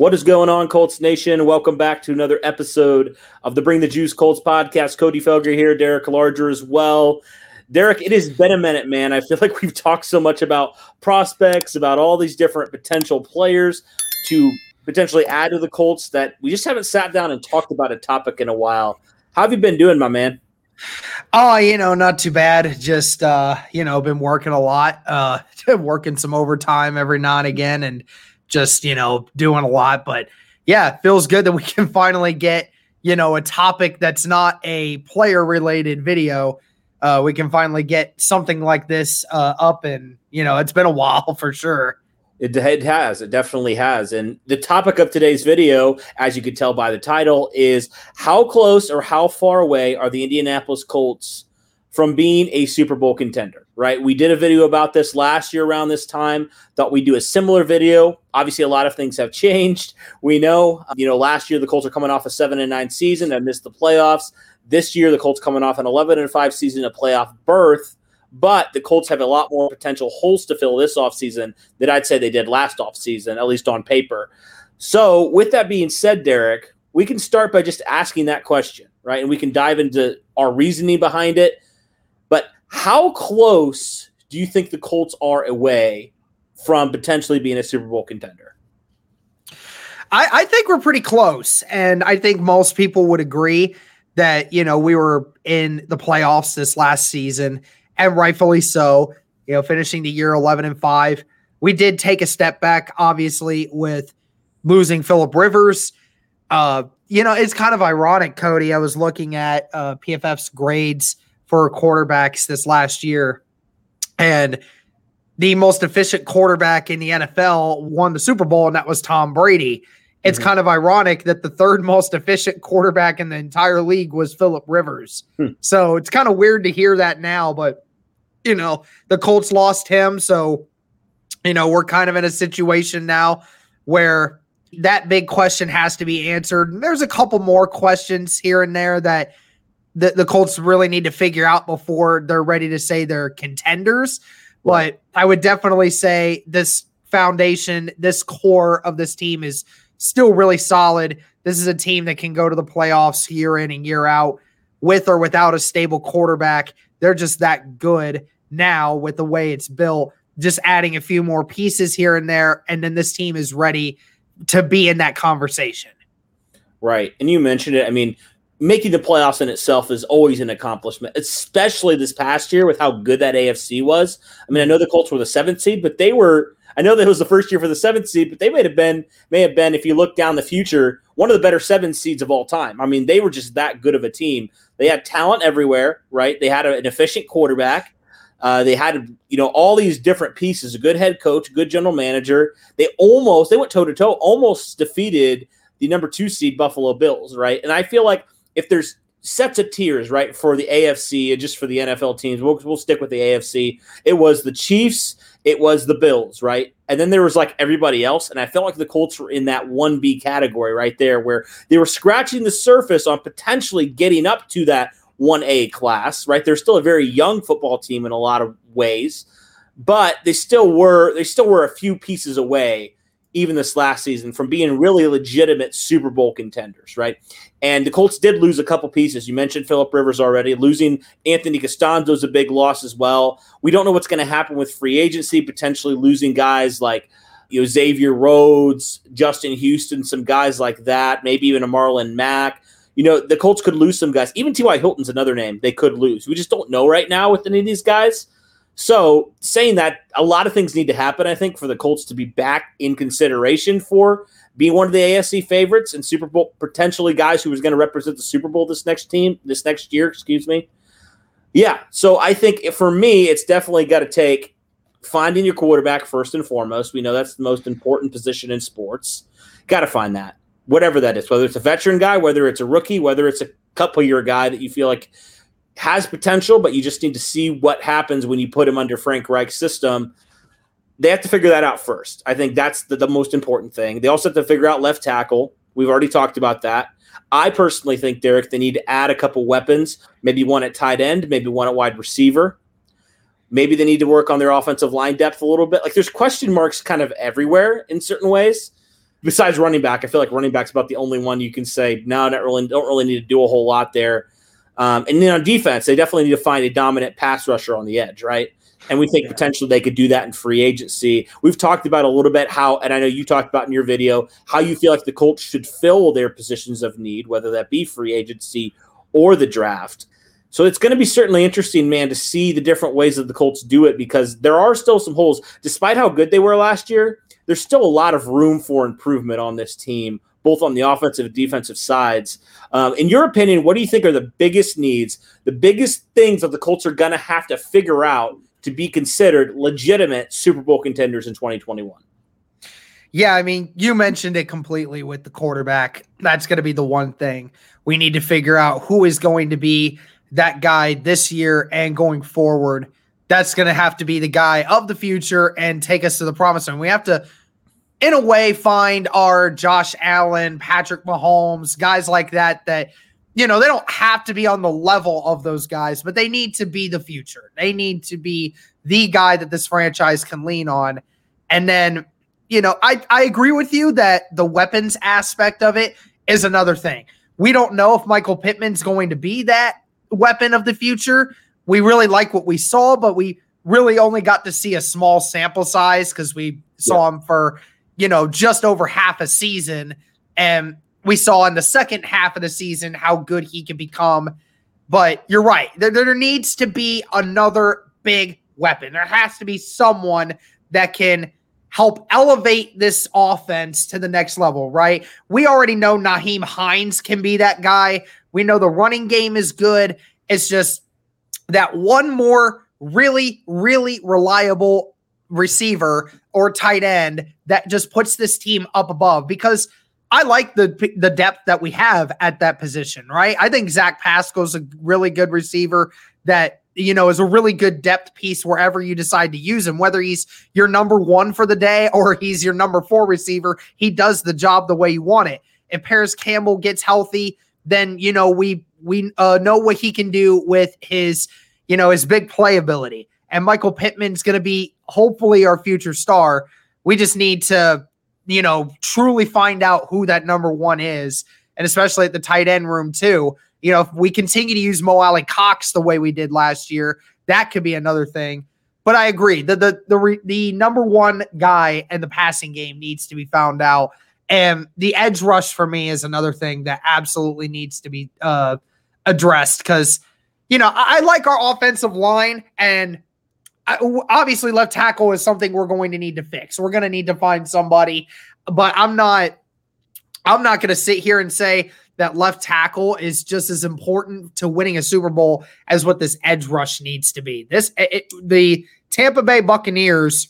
What is going on, Colts Nation? Welcome back to another episode of the Bring the Juice Colts podcast. Cody Felger here, Derek Larger as well. Derek, it has been a minute, man. I feel like we've talked so much about prospects, about all these different potential players to potentially add to the Colts that we just haven't sat down and talked about a topic in a while. How have you been doing, my man? Oh, you know, not too bad. Just uh, you know, been working a lot, uh, working some overtime every now and again, and just you know, doing a lot. But yeah, it feels good that we can finally get you know a topic that's not a player related video. Uh, we can finally get something like this uh, up, and you know, it's been a while for sure. It, it has. It definitely has. And the topic of today's video, as you could tell by the title, is how close or how far away are the Indianapolis Colts from being a Super Bowl contender, right? We did a video about this last year around this time. Thought we'd do a similar video. Obviously, a lot of things have changed. We know, um, you know, last year the Colts are coming off a seven and nine season and missed the playoffs. This year, the Colts coming off an 11 and five season, a playoff berth. But the Colts have a lot more potential holes to fill this offseason than I'd say they did last offseason, at least on paper. So, with that being said, Derek, we can start by just asking that question, right? And we can dive into our reasoning behind it. How close do you think the Colts are away from potentially being a Super Bowl contender? I, I think we're pretty close. And I think most people would agree that, you know, we were in the playoffs this last season and rightfully so. You know, finishing the year 11 and 5. We did take a step back, obviously, with losing Philip Rivers. Uh, you know, it's kind of ironic, Cody. I was looking at uh, PFF's grades for quarterbacks this last year, and the most efficient quarterback in the NFL won the Super Bowl, and that was Tom Brady. It's mm-hmm. kind of ironic that the third most efficient quarterback in the entire league was Philip Rivers. Hmm. So it's kind of weird to hear that now, but you know, the Colts lost him. So, you know, we're kind of in a situation now where that big question has to be answered. And There's a couple more questions here and there that the, the Colts really need to figure out before they're ready to say they're contenders. But I would definitely say this foundation, this core of this team is still really solid. This is a team that can go to the playoffs year in and year out with or without a stable quarterback. They're just that good now with the way it's built. Just adding a few more pieces here and there, and then this team is ready to be in that conversation. Right. And you mentioned it. I mean, making the playoffs in itself is always an accomplishment, especially this past year with how good that AFC was. I mean, I know the Colts were the seventh seed, but they were. I know that it was the first year for the seventh seed, but they may have been, may have been, if you look down the future, one of the better seven seeds of all time. I mean, they were just that good of a team. They had talent everywhere, right? They had a, an efficient quarterback. Uh, they had, you know, all these different pieces, a good head coach, good general manager. They almost, they went toe to toe, almost defeated the number two seed Buffalo Bills, right? And I feel like if there's sets of tiers, right, for the AFC and just for the NFL teams, we'll, we'll stick with the AFC. It was the Chiefs, it was the Bills, right? And then there was like everybody else. And I felt like the Colts were in that 1B category right there, where they were scratching the surface on potentially getting up to that 1A class, right? They're still a very young football team in a lot of ways, but they still were they still were a few pieces away even this last season from being really legitimate Super Bowl contenders, right? And the Colts did lose a couple pieces. You mentioned Philip Rivers already. Losing Anthony Castonzo is a big loss as well. We don't know what's going to happen with free agency, potentially losing guys like you know Xavier Rhodes, Justin Houston, some guys like that, maybe even a Marlon Mack. You know, the Colts could lose some guys. Even T.Y. Hilton's another name they could lose. We just don't know right now with any of these guys. So, saying that, a lot of things need to happen, I think, for the Colts to be back in consideration for being one of the AFC favorites and Super Bowl potentially guys who was going to represent the Super Bowl this next team this next year. Excuse me. Yeah, so I think for me, it's definitely got to take finding your quarterback first and foremost. We know that's the most important position in sports. Got to find that, whatever that is, whether it's a veteran guy, whether it's a rookie, whether it's a couple year guy that you feel like has potential, but you just need to see what happens when you put him under Frank Reich's system. They have to figure that out first. I think that's the, the most important thing. They also have to figure out left tackle. We've already talked about that. I personally think, Derek, they need to add a couple weapons, maybe one at tight end, maybe one at wide receiver. Maybe they need to work on their offensive line depth a little bit. Like there's question marks kind of everywhere in certain ways. Besides running back, I feel like running back's about the only one you can say, no, not really, don't really need to do a whole lot there. Um, and then on defense, they definitely need to find a dominant pass rusher on the edge, right? And we think potentially they could do that in free agency. We've talked about a little bit how, and I know you talked about in your video, how you feel like the Colts should fill their positions of need, whether that be free agency or the draft. So it's going to be certainly interesting, man, to see the different ways that the Colts do it because there are still some holes. Despite how good they were last year, there's still a lot of room for improvement on this team, both on the offensive and defensive sides. Um, in your opinion, what do you think are the biggest needs, the biggest things that the Colts are going to have to figure out to be considered legitimate Super Bowl contenders in 2021? Yeah, I mean, you mentioned it completely with the quarterback. That's going to be the one thing we need to figure out who is going to be that guy this year and going forward. That's going to have to be the guy of the future and take us to the promise. And we have to, in a way, find our Josh Allen, Patrick Mahomes, guys like that, that, you know, they don't have to be on the level of those guys, but they need to be the future. They need to be the guy that this franchise can lean on. And then, you know, I, I agree with you that the weapons aspect of it is another thing. We don't know if Michael Pittman's going to be that weapon of the future. We really like what we saw, but we really only got to see a small sample size because we saw him for, you know, just over half a season. And we saw in the second half of the season how good he can become. But you're right. There, there needs to be another big weapon. There has to be someone that can help elevate this offense to the next level, right? We already know Nyheim Hines can be that guy. We know the running game is good. It's just that one more really, really reliable receiver or tight end that just puts this team up above because I like the the depth that we have at that position, right? I think Zach Pascal's a really good receiver that you know is a really good depth piece wherever you decide to use him, whether he's your number one for the day or he's your number four receiver. He does the job the way you want it. If Parris Campbell gets healthy, then you know we we uh, know what he can do with his you know his big playability. And Michael Pittman's going to be hopefully our future star. We just need to you know truly find out who that number one is, and especially at the tight end room too. You know, if we continue to use Mo Alie-Cox the way we did last year, that could be another thing. But I agree. The the the the number one guy in the passing game needs to be found out. And the edge rush for me is another thing that absolutely needs to be uh, addressed because, you know, I, like our offensive line and obviously left tackle is something we're going to need to fix. We're going to need to find somebody, but I'm not, I'm not going to sit here and say that left tackle is just as important to winning a Super Bowl as what this edge rush needs to be. This, it, the Tampa Bay Buccaneers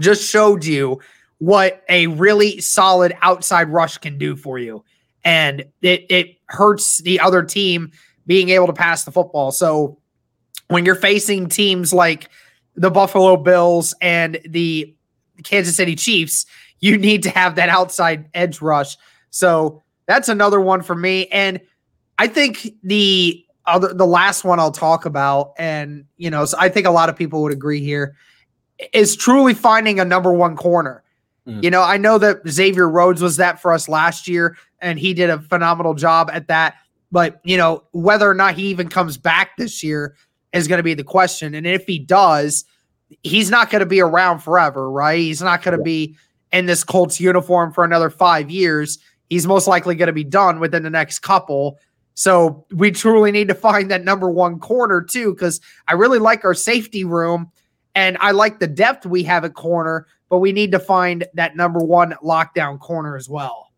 just showed you what a really solid outside rush can do for you. And it, it hurts the other team being able to pass the football. So when you're facing teams like the Buffalo Bills and the Kansas City Chiefs, you need to have that outside edge rush. So that's another one for me. And I think the other the last one I'll talk about, and you know, so I think a lot of people would agree here, is truly finding a number one corner. Mm. You know, I know that Xavier Rhodes was that for us last year, and he did a phenomenal job at that. But, you know, whether or not he even comes back this year is going to be the question. And if he does, he's not going to be around forever, right? He's not going to be in this Colts uniform for another five years. He's most likely going to be done within the next couple. So we truly need to find that number one corner, too, because I really like our safety room and I like the depth we have at corner, but we need to find that number one lockdown corner as well.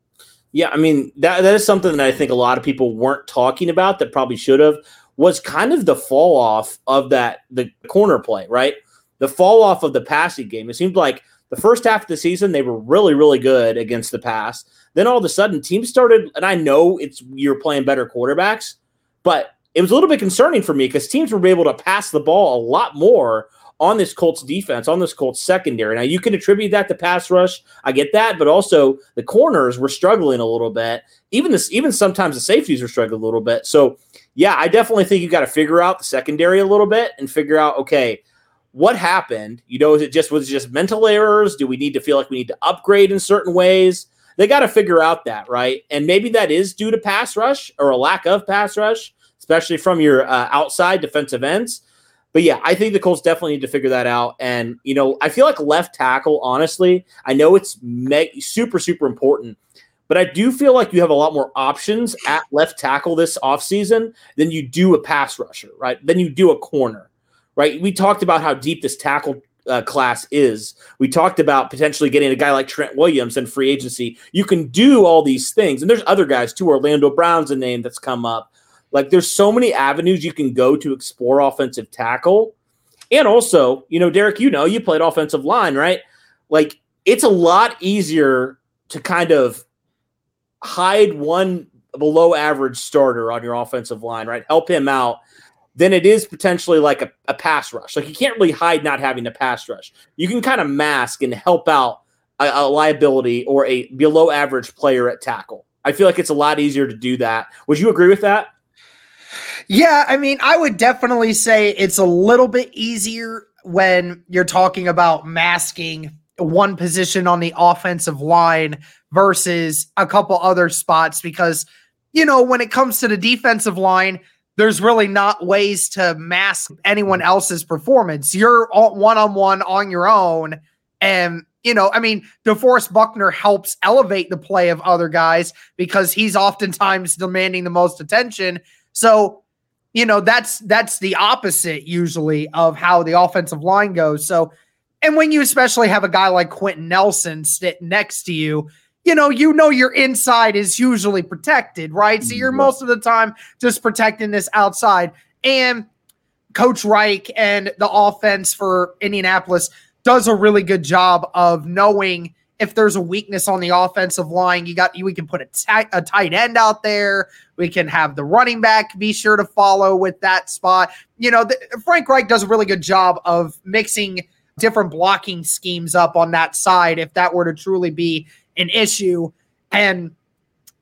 Yeah, I mean that that is something that I think a lot of people weren't talking about that probably should have was kind of the fall off of that the corner play, right? The fall off of the passing game. It seemed like The first half of the season, they were really, really good against the pass. Then all of a sudden, teams started, and I know it's you're playing better quarterbacks, but it was a little bit concerning for me because teams were able to pass the ball a lot more on this Colts defense, on this Colts secondary. Now you can attribute that to pass rush. I get that, but also the corners were struggling a little bit. Even this, even sometimes the safeties were struggling a little bit. So yeah, I definitely think you got to figure out the secondary a little bit and figure out okay, what happened? You know, is it just was it just mental errors? Do we need to feel like we need to upgrade in certain ways? They got to figure out that right, and maybe that is due to pass rush or a lack of pass rush, especially from your uh, outside defensive ends. But yeah, I think the Colts definitely need to figure that out. And, you know, I feel like left tackle, honestly, I know it's me- super, super important, but I do feel like you have a lot more options at left tackle this offseason than you do a pass rusher, right? Than you do a corner, right? We talked about how deep this tackle uh, class is. We talked about potentially getting a guy like Trent Williams in free agency. You can do all these things. And there's other guys too. Orlando Brown's a name that's come up. Like there's so many avenues you can go to explore offensive tackle. And also, you know, Derek, you know, you played offensive line, right? Like it's a lot easier to kind of hide one below average starter on your offensive line, right? Help him out than it is potentially like a, a pass rush. Like you can't really hide not having a pass rush. You can kind of mask and help out a, a liability or a below average player at tackle. I feel like it's a lot easier to do that. Would you agree with that? Yeah, I mean, I would definitely say it's a little bit easier when you're talking about masking one position on the offensive line versus a couple other spots because, you know, when it comes to the defensive line, there's really not ways to mask anyone else's performance. You're one on one on your own. And, you know, I mean, DeForest Buckner helps elevate the play of other guys because he's oftentimes demanding the most attention. So you know that's that's the opposite usually of how the offensive line goes. So and when you especially have a guy like Quenton Nelson sit next to you you know you know your inside is usually protected right? So you're mm-hmm. most of the time just protecting this outside. And coach reich and the offense for indianapolis does a really good job of knowing if there's a weakness on the offensive line, you got we can put a, t- a tight end out there. We can have the running back be sure to follow with that spot. You know, the, Frank Reich does a really good job of mixing different blocking schemes up on that side if that were to truly be an issue. And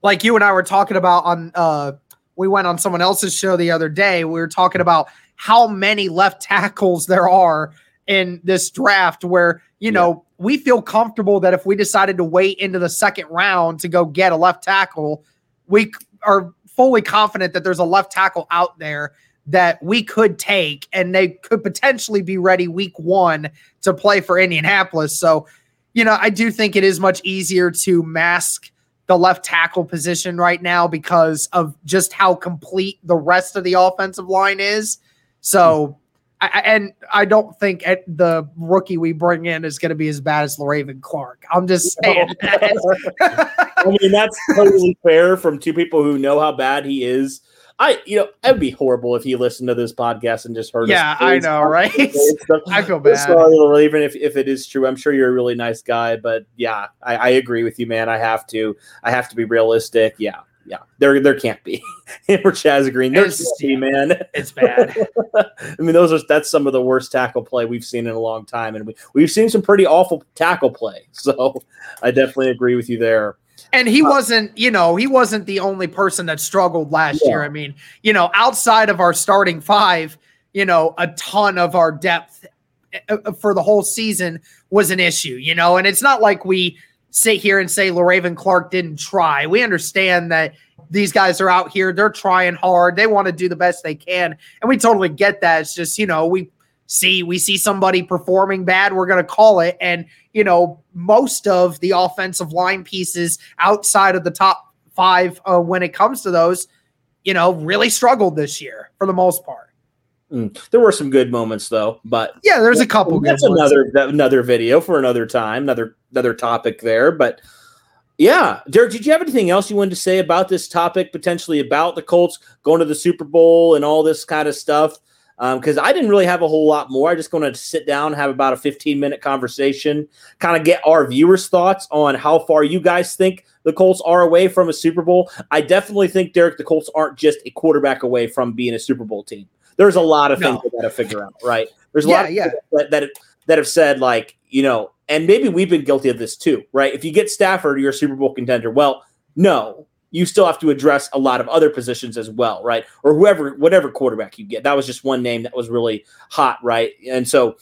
like you and I were talking about on uh we went on someone else's show the other day, we were talking about how many left tackles there are in this draft where, you know, we feel comfortable that if we decided to wait into the second round to go get a left tackle, we are fully confident that there's a left tackle out there that we could take and they could potentially be ready week one to play for Indianapolis. So, you know, I do think it is much easier to mask the left tackle position right now because of just how complete the rest of the offensive line is. So, I, and I don't think the rookie we bring in is going to be as bad as Le'Raven Clark. I'm just saying. I mean, that's totally fair from two people who know how bad he is. I, you know, it would be horrible if he listened to this podcast and just heard. Yeah, I know, right? I feel bad. Sorry, even if, if it is true, I'm sure you're a really nice guy, but yeah, I, I agree with you, man. I have to, I have to be realistic. Yeah, yeah, there there can't be. Him or Chaz Green, there's yeah, man. It's bad. I mean, those are that's some of the worst tackle play we've seen in a long time, and we we've seen some pretty awful tackle play. So I definitely agree with you there. And he uh, wasn't, you know, he wasn't the only person that struggled last yeah. year. I mean, you know, outside of our starting five, you know, a ton of our depth uh, uh, for the whole season was an issue, you know, and it's not like we sit here and say Le'Raven Clark didn't try. We understand that these guys are out here, they're trying hard, they want to do the best they can, and we totally get that. It's just you know we see we see somebody performing bad, we're going to call it, and you know most of the offensive line pieces outside of the top five uh, when it comes to those, you know, really struggled this year for the most part. Mm. There were some good moments though, but yeah, there's a couple. That's another another video for another time, another another topic there. But yeah, Derek, did you have anything else you wanted to say about this topic, potentially about the Colts going to the Super Bowl and all this kind of stuff? because um, I didn't really have a whole lot more. I just going to sit down, have about a 15 minute conversation, kind of get our viewers' thoughts on how far you guys think the Colts are away from a Super Bowl. I definitely think, Derek, the Colts aren't just a quarterback away from being a Super Bowl team. There's a lot of things no. we got to figure out, right? There's a yeah, lot of yeah. that, that that have said like, you know, and maybe we've been guilty of this too, right? If you get Stafford, you're a Super Bowl contender. Well, no, you still have to address a lot of other positions as well, right? Or whoever, whatever quarterback you get. That was just one name that was really hot, right? And so,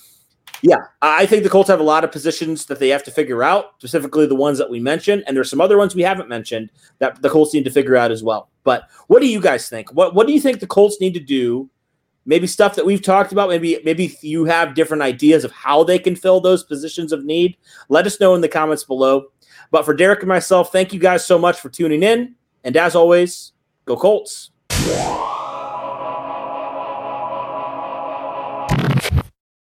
yeah, I think the Colts have a lot of positions that they have to figure out, specifically the ones that we mentioned, and there's some other ones we haven't mentioned that the Colts need to figure out as well. But what do you guys think? What What do you think the Colts need to do? Maybe stuff that we've talked about. Maybe maybe you have different ideas of how they can fill those positions of need. Let us know in the comments below. But for Derek and myself, thank you guys so much for tuning in. And as always, go Colts.